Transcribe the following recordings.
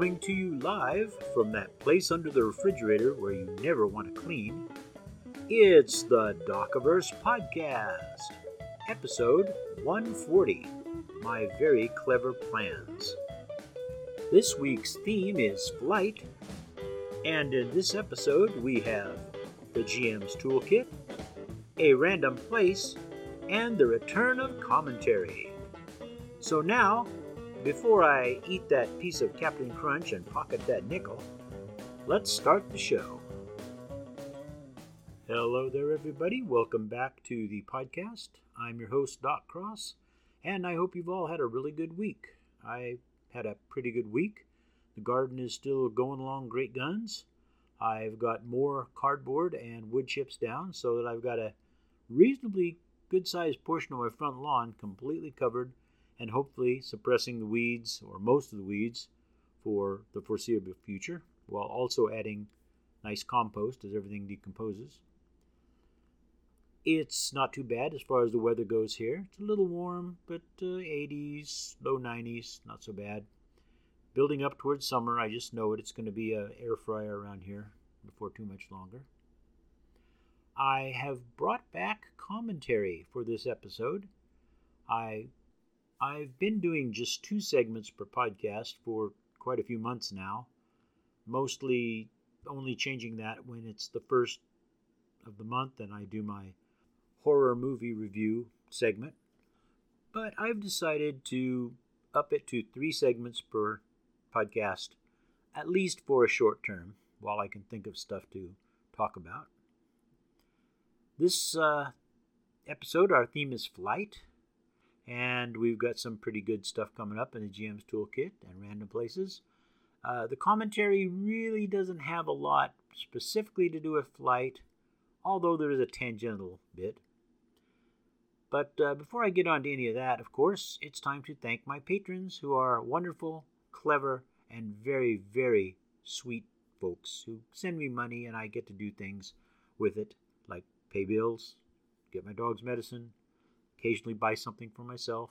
Coming to you live from that place under the refrigerator where you never want to clean, it's the Docaverse Podcast, episode 140 My Very Clever Plans. This week's theme is flight, and in this episode we have the GM's Toolkit, a random place, and the return of commentary. So now, before I eat that piece of Captain Crunch and pocket that nickel, let's start the show. Hello there, everybody. Welcome back to the podcast. I'm your host, Doc Cross, and I hope you've all had a really good week. I had a pretty good week. The garden is still going along great guns. I've got more cardboard and wood chips down so that I've got a reasonably good sized portion of my front lawn completely covered and hopefully suppressing the weeds or most of the weeds for the foreseeable future while also adding nice compost as everything decomposes. It's not too bad as far as the weather goes here. It's a little warm, but uh, 80s, low 90s, not so bad. Building up towards summer, I just know it. It's going to be an air fryer around here before too much longer. I have brought back commentary for this episode. I I've been doing just two segments per podcast for quite a few months now, mostly only changing that when it's the first of the month and I do my horror movie review segment. But I've decided to up it to three segments per podcast, at least for a short term, while I can think of stuff to talk about. This uh, episode, our theme is flight. And we've got some pretty good stuff coming up in the GM's Toolkit and random places. Uh, the commentary really doesn't have a lot specifically to do with flight, although there is a tangential bit. But uh, before I get on to any of that, of course, it's time to thank my patrons who are wonderful, clever, and very, very sweet folks who send me money and I get to do things with it, like pay bills, get my dog's medicine, occasionally buy something for myself.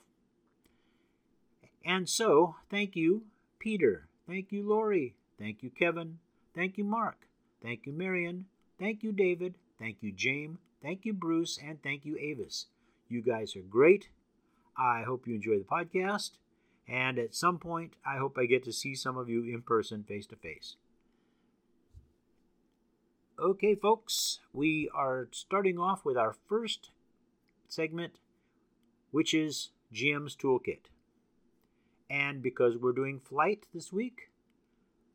And so, thank you, Peter. Thank you, Lori. Thank you, Kevin. Thank you, Mark. Thank you, Marion. Thank you, David. Thank you, James. Thank you, Bruce. And thank you, Avis. You guys are great. I hope you enjoy the podcast. And at some point, I hope I get to see some of you in person, face to face. Okay, folks, we are starting off with our first segment which is GM's Toolkit. And because we're doing flight this week,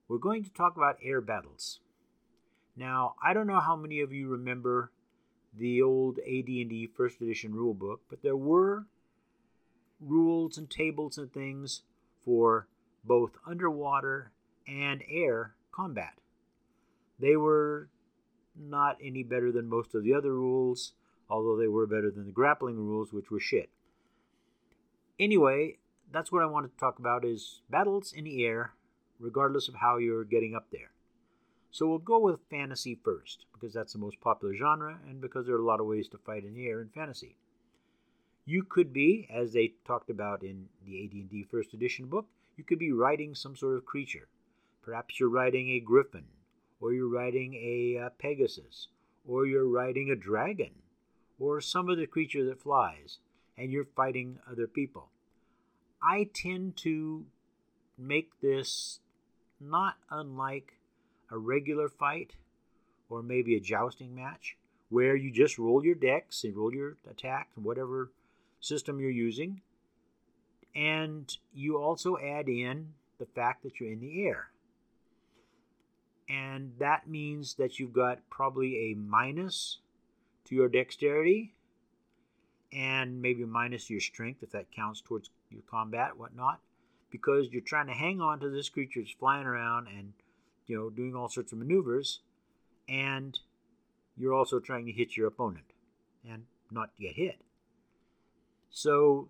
we're going to talk about air battles. Now, I don't know how many of you remember the old AD&D first edition rulebook, but there were rules and tables and things for both underwater and air combat. They were not any better than most of the other rules, although they were better than the grappling rules, which were shit. Anyway, that's what I wanted to talk about is battles in the air, regardless of how you're getting up there. So we'll go with fantasy first, because that's the most popular genre, and because there are a lot of ways to fight in the air in fantasy. You could be, as they talked about in the AD&D First Edition book, you could be riding some sort of creature. Perhaps you're riding a griffin, or you're riding a uh, pegasus, or you're riding a dragon, or some other creature that flies and you're fighting other people. I tend to make this not unlike a regular fight or maybe a jousting match where you just roll your dex and roll your attack and whatever system you're using. And you also add in the fact that you're in the air. And that means that you've got probably a minus to your dexterity and maybe minus your strength if that counts towards your combat, whatnot, because you're trying to hang on to this creature that's flying around and you know doing all sorts of maneuvers, and you're also trying to hit your opponent and not get hit. So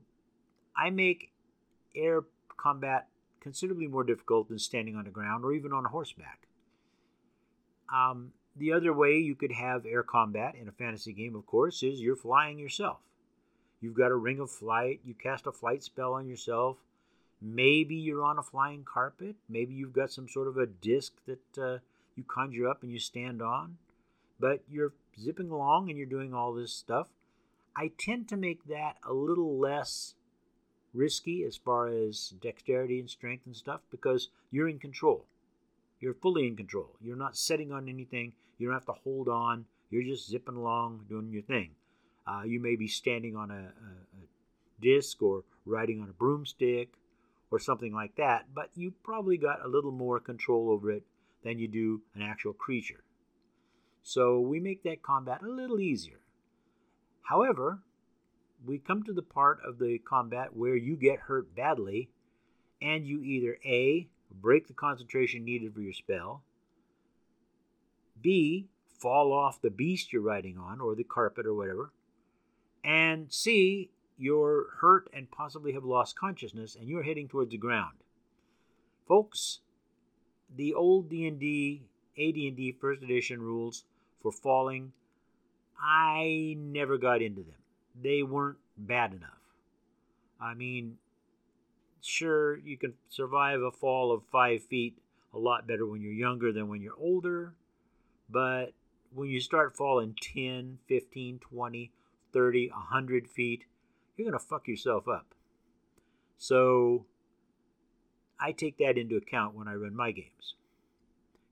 I make air combat considerably more difficult than standing on the ground or even on a horseback. Um, the other way you could have air combat in a fantasy game, of course, is you're flying yourself. You've got a ring of flight. You cast a flight spell on yourself. Maybe you're on a flying carpet. Maybe you've got some sort of a disc that uh, you conjure up and you stand on. But you're zipping along and you're doing all this stuff. I tend to make that a little less risky as far as dexterity and strength and stuff because you're in control. You're fully in control. You're not setting on anything. You don't have to hold on. You're just zipping along doing your thing. Uh, you may be standing on a, a, a disc or riding on a broomstick or something like that, but you probably got a little more control over it than you do an actual creature. So we make that combat a little easier. However, we come to the part of the combat where you get hurt badly and you either A, break the concentration needed for your spell, B, fall off the beast you're riding on or the carpet or whatever, and C, you're hurt and possibly have lost consciousness and you're heading towards the ground. Folks, the old D&D, AD&D first edition rules for falling, I never got into them. They weren't bad enough. I mean, sure, you can survive a fall of five feet a lot better when you're younger than when you're older, but when you start falling 10, 15, 20, 30, 100 feet, you're going to fuck yourself up. So I take that into account when I run my games.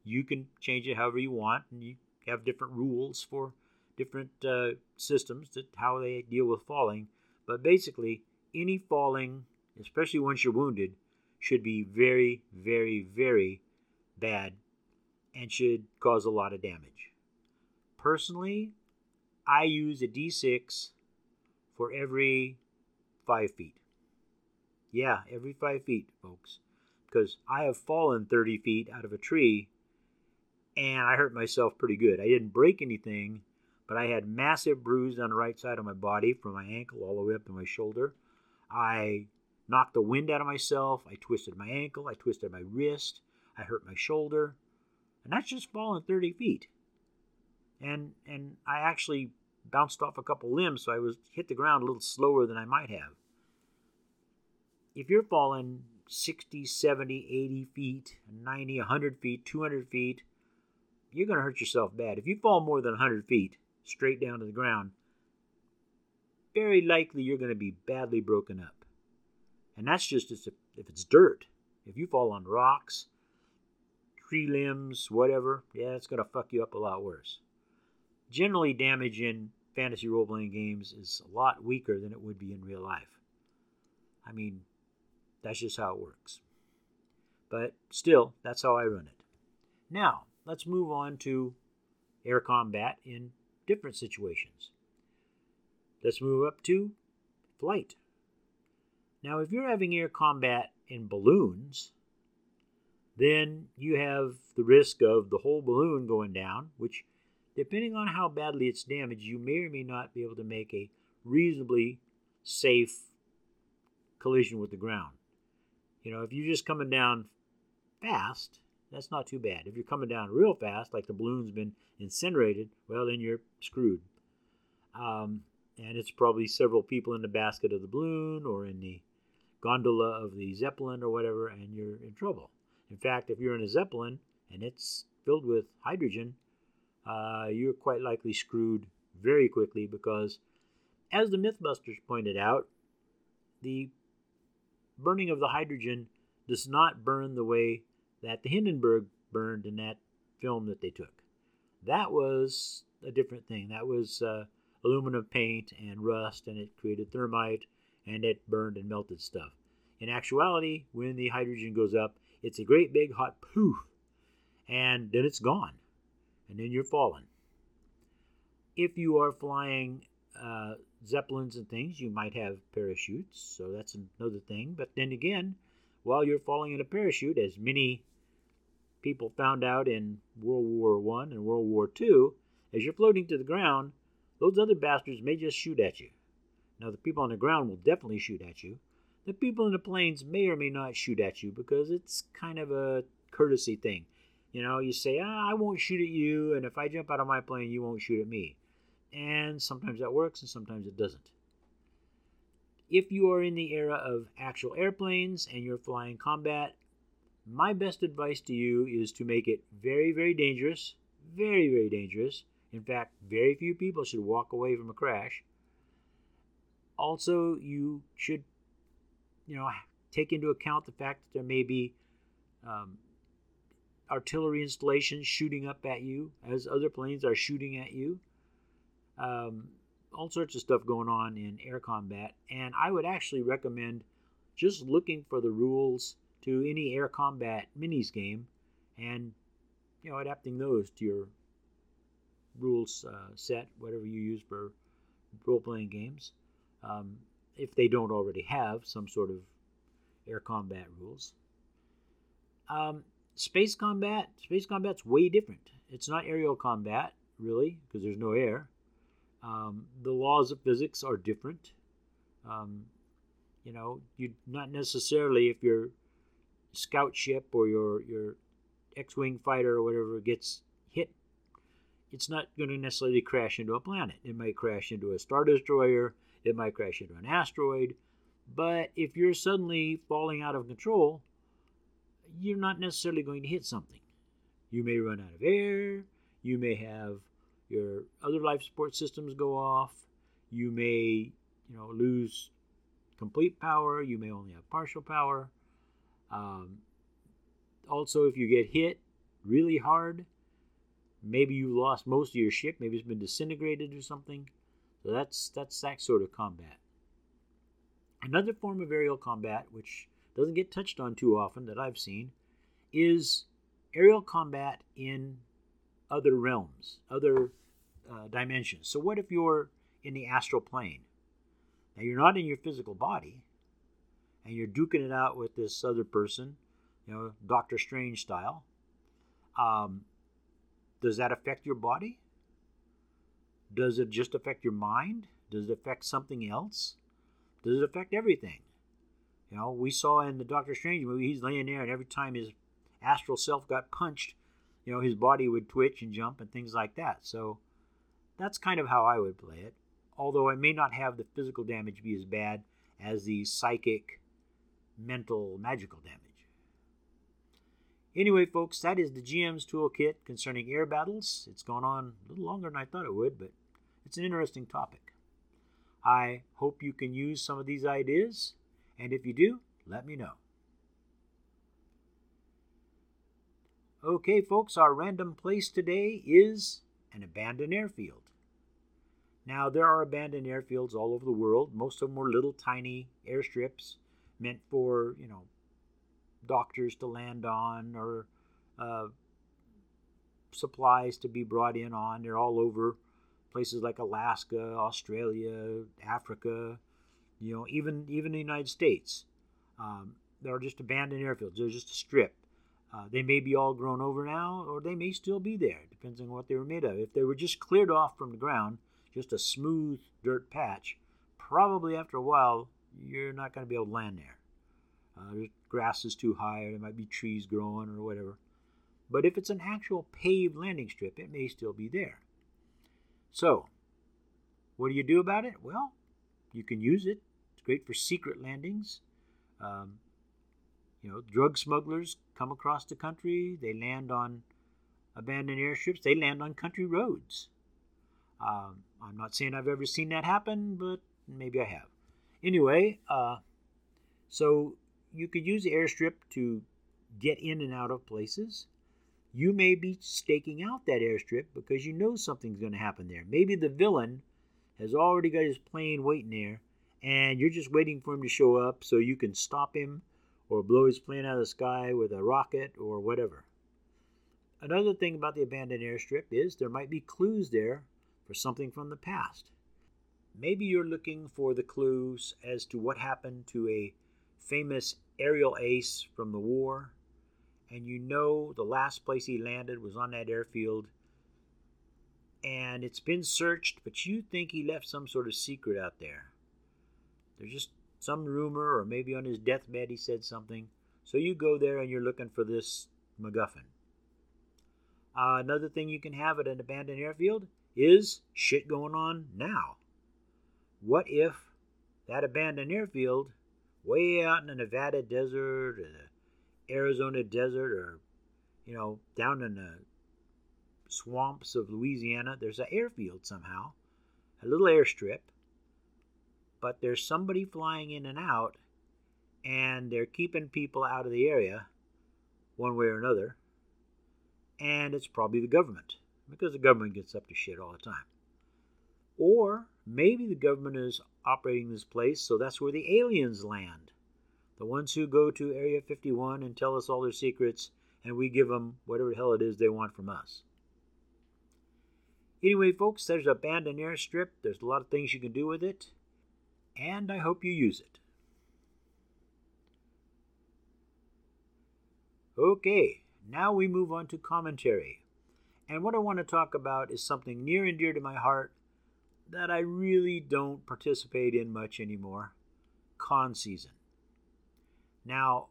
You can change it however you want, and you have different rules for different uh, systems that how they deal with falling. But basically, any falling, especially once you're wounded, should be very, very, very bad and should cause a lot of damage. Personally, I use a d6 for every five feet. Yeah, every five feet, folks. Because I have fallen 30 feet out of a tree and I hurt myself pretty good. I didn't break anything, but I had massive bruise on the right side of my body from my ankle all the way up to my shoulder. I knocked the wind out of myself. I twisted my ankle. I twisted my wrist. I hurt my shoulder. And that's just falling 30 feet. And and I actually bounced off a couple limbs, so I was hit the ground a little slower than I might have. If you're falling 60, 70, 80 feet, 90, 100 feet, 200 feet, you're going to hurt yourself bad. If you fall more than 100 feet straight down to the ground, very likely you're going to be badly broken up. And that's just if it's dirt. If you fall on rocks, tree limbs, whatever, yeah, it's going to fuck you up a lot worse generally damage in fantasy role playing games is a lot weaker than it would be in real life. I mean, that's just how it works. But still, that's how I run it. Now, let's move on to air combat in different situations. Let's move up to flight. Now, if you're having air combat in balloons, then you have the risk of the whole balloon going down, which Depending on how badly it's damaged, you may or may not be able to make a reasonably safe collision with the ground. You know, if you're just coming down fast, that's not too bad. If you're coming down real fast, like the balloon's been incinerated, well, then you're screwed. Um, and it's probably several people in the basket of the balloon or in the gondola of the Zeppelin or whatever, and you're in trouble. In fact, if you're in a Zeppelin and it's filled with hydrogen, uh, you're quite likely screwed very quickly because, as the Mythbusters pointed out, the burning of the hydrogen does not burn the way that the Hindenburg burned in that film that they took. That was a different thing. That was uh, aluminum paint and rust, and it created thermite, and it burned and melted stuff. In actuality, when the hydrogen goes up, it's a great big hot poof, and then it's gone and then you're falling. If you are flying uh, zeppelins and things, you might have parachutes, so that's another thing. But then again, while you're falling in a parachute, as many people found out in World War One and World War Two, as you're floating to the ground, those other bastards may just shoot at you. Now, the people on the ground will definitely shoot at you. The people in the planes may or may not shoot at you because it's kind of a courtesy thing. You know, you say, ah, I won't shoot at you, and if I jump out of my plane, you won't shoot at me. And sometimes that works, and sometimes it doesn't. if you are in the era of actual airplanes and you're flying combat, my best advice to you is to make it very, very dangerous. Very, very dangerous. In fact, very few people should walk away from a crash. Also, you should, you know, take into account the fact that there may be um, artillery installations shooting up at you as other planes are shooting at you. Um, all sorts of stuff going on in air combat, and I would actually recommend just looking for the rules to any air combat minis game and you know adapting those to your rules uh, set, whatever you use for role playing games, um, if they don't already have some sort of air combat rules. Um, space combat, space combat's way different. It's not aerial combat really because there's no air. Um, the laws of physics are different. Um, you know, you not necessarily if your scout ship or your your X-wing fighter or whatever gets hit, it's not going to necessarily crash into a planet. It might crash into a star destroyer. It might crash into an asteroid. But if you're suddenly falling out of control, you're not necessarily going to hit something. You may run out of air. You may have your other life support systems go off. You may, you know, lose complete power. You may only have partial power. Um, also, if you get hit really hard, maybe you lost most of your ship. Maybe it's been disintegrated or something. So that's that's that sort of combat. Another form of aerial combat, which doesn't get touched on too often that I've seen, is aerial combat in other realms, other uh, dimensions. So, what if you're in the astral plane? Now, you're not in your physical body, and you're duking it out with this other person, you know, Doctor Strange style. Um, does that affect your body? Does it just affect your mind? Does it affect something else? Does it affect everything? You know, we saw in the Doctor Strange movie, he's laying there, and every time his astral self got punched, you know, his body would twitch and jump and things like that. So that's kind of how I would play it. Although I may not have the physical damage be as bad as the psychic, mental, magical damage. Anyway, folks, that is the GM's toolkit concerning air battles. It's gone on a little longer than I thought it would, but it's an interesting topic. I hope you can use some of these ideas, and if you do, let me know. Okay, folks, our random place today is an abandoned airfield. Now, there are abandoned airfields all over the world. Most of them were little tiny airstrips meant for, you know, doctors to land on or uh, supplies to be brought in on. They're all over places like Alaska, Australia, Africa, you know, even even the United States. Um, they're just abandoned airfields. They're just a strip. Uh, they may be all grown over now, or they may still be there, depends on what they were made of. If they were just cleared off from the ground, just a smooth dirt patch, probably after a while, you're not going to be able to land there. Uh, grass is too high, or there might be trees growing, or whatever. But if it's an actual paved landing strip, it may still be there. So, what do you do about it? Well, you can use it. Great for secret landings. Um, you know, drug smugglers come across the country. They land on abandoned airships. They land on country roads. Um, I'm not saying I've ever seen that happen, but maybe I have. Anyway, uh, so you could use the airstrip to get in and out of places. You may be staking out that airstrip because you know something's going to happen there. Maybe the villain has already got his plane waiting there, and you're just waiting for him to show up so you can stop him or blow his plane out of the sky with a rocket or whatever. Another thing about the abandoned airstrip is there might be clues there for something from the past. Maybe you're looking for the clues as to what happened to a famous aerial ace from the war, and you know the last place he landed was on that airfield, and it's been searched, but you think he left some sort of secret out there. There's just some rumor, or maybe on his deathbed he said something. So you go there and you're looking for this MacGuffin. Uh, another thing you can have at an abandoned airfield is shit going on now. What if that abandoned airfield way out in the Nevada desert or the Arizona desert or, you know, down in the swamps of Louisiana, there's an airfield somehow, a little airstrip, but there's somebody flying in and out, and they're keeping people out of the area one way or another, and it's probably the government because the government gets up to shit all the time. Or maybe the government is operating this place, so that's where the aliens land. The ones who go to Area 51 and tell us all their secrets, and we give them whatever the hell it is they want from us. Anyway, folks, there's a abandoned airstrip. There's a lot of things you can do with it, and I hope you use it. Okay, now we move on to commentary. And what I want to talk about is something near and dear to my heart that I really don't participate in much anymore con season. Now,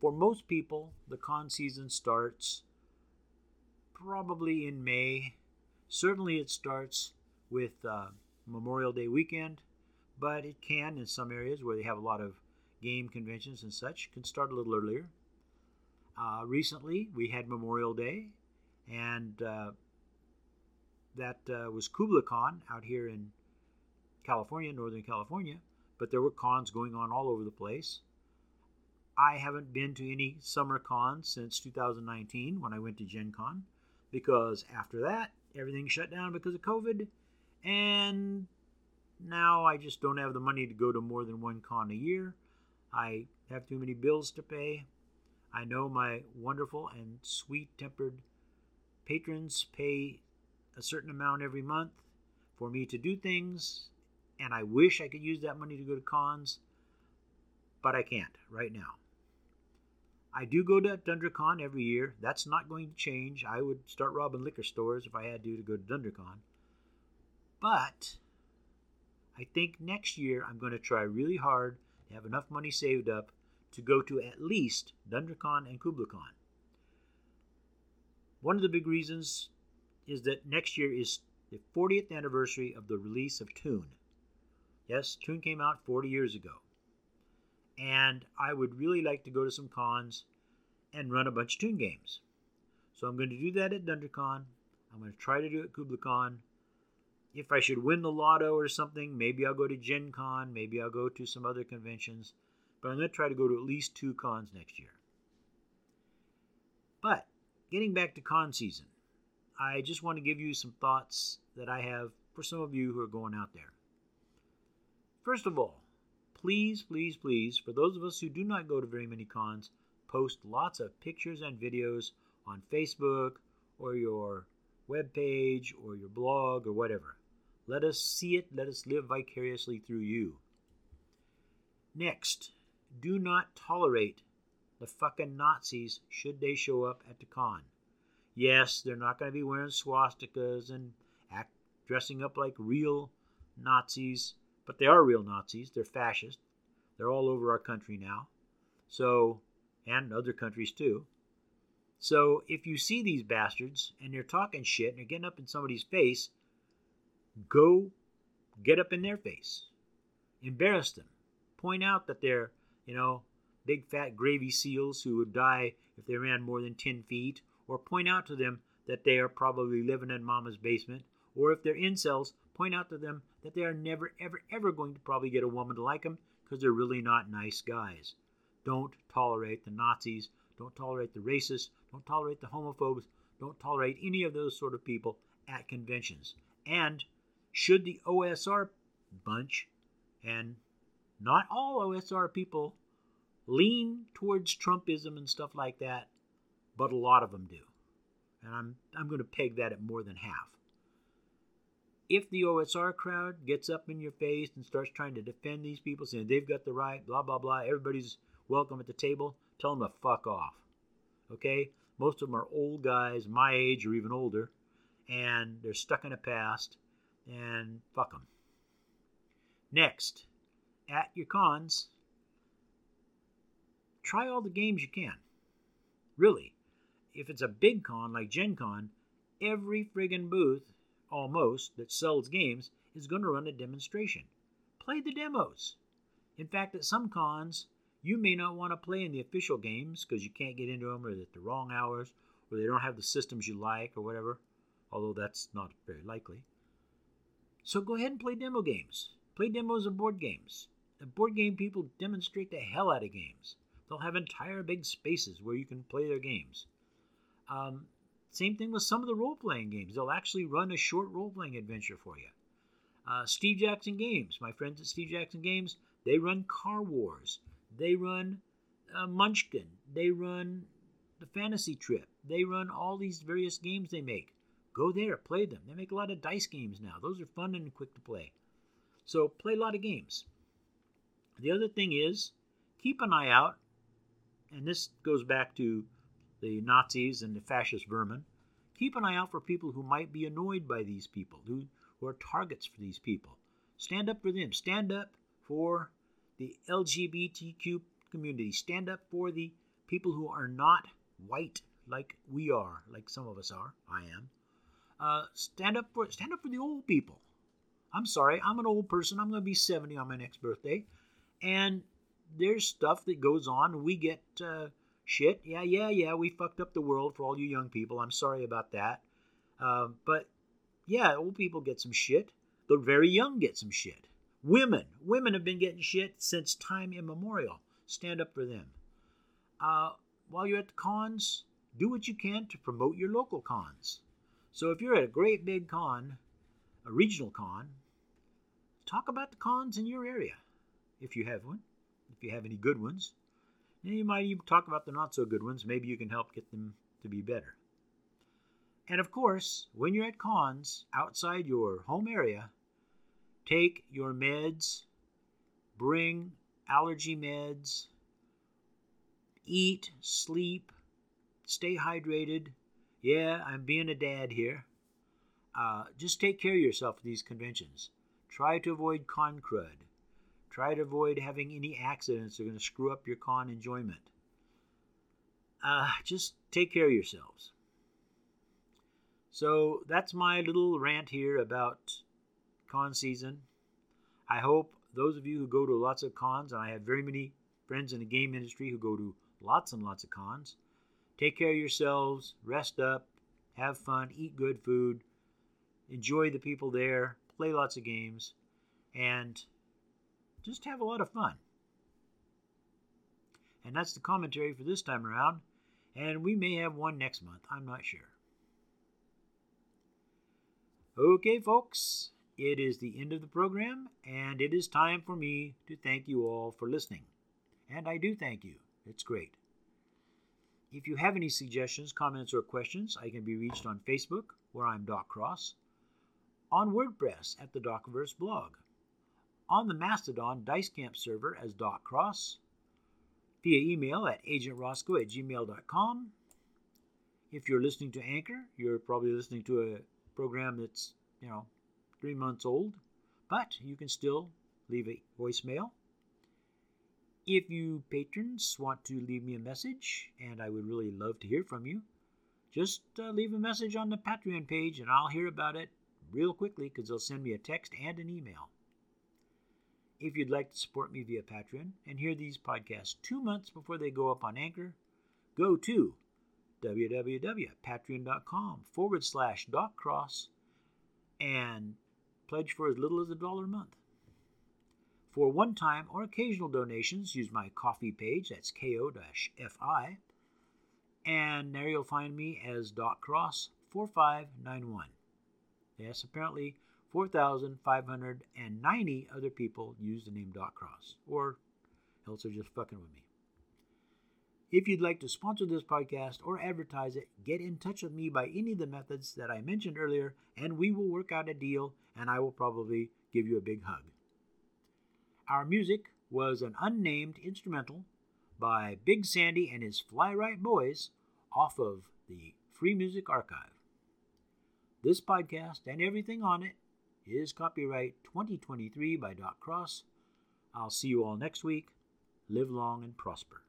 for most people, the con season starts probably in May Certainly, it starts with uh, Memorial Day weekend, but it can, in some areas where they have a lot of game conventions and such, can start a little earlier. Uh, recently, we had Memorial Day, and uh, that uh, was KublaCon out here in California, Northern California, but there were cons going on all over the place. I haven't been to any summer cons since 2019 when I went to Gen Con because after that, everything shut down because of COVID. And now I just don't have the money to go to more than one con a year. I have too many bills to pay. I know my wonderful and sweet tempered patrons pay a certain amount every month for me to do things, and I wish I could use that money to go to cons, but I can't right now. I do go to DundraCon every year. That's not going to change. I would start robbing liquor stores if I had to to go to DundraCon. But I think next year I'm going to try really hard to have enough money saved up to go to at least DundraCon and KublaCon. One of the big reasons is that next year is the 40th anniversary of the release of Toon. Yes, Toon came out 40 years ago and I would really like to go to some cons and run a bunch of Toon games. So I'm going to do that at DundraCon. I'm going to try to do it at KublaCon. If I should win the lotto or something, maybe I'll go to Gen Con, maybe I'll go to some other conventions, but I'm going to try to go to at least two cons next year. But getting back to con season, I just want to give you some thoughts that I have for some of you who are going out there. First of all, please, please, please, for those of us who do not go to very many cons, post lots of pictures and videos on Facebook or your web page or your blog or whatever. Let us see it, let us live vicariously through you. Next, do not tolerate the fucking Nazis should they show up at the con. Yes, they're not going to be wearing swastikas and act, dressing up like real Nazis but they are real Nazis. They're fascist. They're all over our country now. So, and other countries too. So, if you see these bastards and they're talking shit and they're getting up in somebody's face, go get up in their face. Embarrass them. Point out that they're, you know, big fat gravy seals who would die if they ran more than 10 feet, or point out to them that they are probably living in mama's basement, or if they're incels, point out to them that they are never, ever, ever going to probably get a woman to like them because they're really not nice guys. Don't tolerate the Nazis. Don't tolerate the racists. Don't tolerate the homophobes. Don't tolerate any of those sort of people at conventions. And should the OSR bunch, and not all OSR people, lean towards Trumpism and stuff like that, but a lot of them do. And I'm, I'm going to peg that at more than half if the OSR crowd gets up in your face and starts trying to defend these people, saying they've got the right, blah, blah, blah, everybody's welcome at the table, tell them to fuck off. Okay? Most of them are old guys, my age or even older, and they're stuck in the past, and fuck them. Next, at your cons, try all the games you can. Really. If it's a big con like Gen Con, every friggin' booth almost that sells games is going to run a demonstration. Play the demos. In fact, at some cons, you may not want to play in the official games because you can't get into them or at the wrong hours or they don't have the systems you like or whatever, although that's not very likely. So go ahead and play demo games. Play demos of board games. The board game people demonstrate the hell out of games. They'll have entire big spaces where you can play their games. Um, same thing with some of the role playing games. They'll actually run a short role playing adventure for you. Uh, Steve Jackson Games, my friends at Steve Jackson Games, they run Car Wars. They run uh, Munchkin. They run the Fantasy Trip. They run all these various games they make. Go there, play them. They make a lot of dice games now. Those are fun and quick to play. So play a lot of games. The other thing is keep an eye out, and this goes back to the Nazis and the fascist vermin. Keep an eye out for people who might be annoyed by these people, who, who are targets for these people. Stand up for them. Stand up for the LGBTQ community. Stand up for the people who are not white like we are, like some of us are. I am. Uh, stand up for stand up for the old people. I'm sorry, I'm an old person. I'm going to be 70 on my next birthday, and there's stuff that goes on. We get uh, shit. Yeah, yeah, yeah. We fucked up the world for all you young people. I'm sorry about that. Uh, but yeah, old people get some shit. The very young get some shit. Women, women have been getting shit since time immemorial. Stand up for them. Uh, while you're at the cons, do what you can to promote your local cons. So if you're at a great big con, a regional con, talk about the cons in your area, if you have one, if you have any good ones. And you might even talk about the not so good ones. Maybe you can help get them to be better. And of course, when you're at cons outside your home area, take your meds, bring allergy meds, eat, sleep, stay hydrated. Yeah, I'm being a dad here. Uh, just take care of yourself at these conventions. Try to avoid con crud. Try to avoid having any accidents that are going to screw up your con enjoyment. Uh, just take care of yourselves. So that's my little rant here about con season. I hope those of you who go to lots of cons, and I have very many friends in the game industry who go to lots and lots of cons, take care of yourselves, rest up, have fun, eat good food, enjoy the people there, play lots of games, and just have a lot of fun. And that's the commentary for this time around, and we may have one next month, I'm not sure. Okay, folks, it is the end of the program, and it is time for me to thank you all for listening. And I do thank you. It's great. If you have any suggestions, comments, or questions, I can be reached on Facebook, where I'm Doc Cross, on WordPress at the Docverse blog, on the Mastodon Dice Camp server as Doc Cross, via email at agentroscoe at gmail.com. If you're listening to Anchor, you're probably listening to a program that's, you know, three months old, but you can still leave a voicemail. If you patrons want to leave me a message, and I would really love to hear from you, just uh, leave a message on the Patreon page and I'll hear about it real quickly because they'll send me a text and an email. If you'd like to support me via Patreon and hear these podcasts two months before they go up on Anchor, go to www.patreon.com forward slash docross and pledge for as little as a dollar a month. For one time or occasional donations, use my Ko-fi page, that's ko-fi, and there you'll find me as Doc Cross 4591. Yes, apparently 4,590 other people use the name Doc Cross, or else they're just fucking with me. If you'd like to sponsor this podcast or advertise it, get in touch with me by any of the methods that I mentioned earlier, and we will work out a deal, and I will probably give you a big hug. Our music was an unnamed instrumental by Big Sandy and his Fly Right Boys off of the Free Music Archive. This podcast and everything on it is copyright 2023 by Doc Cross. I'll see you all next week. Live long and prosper.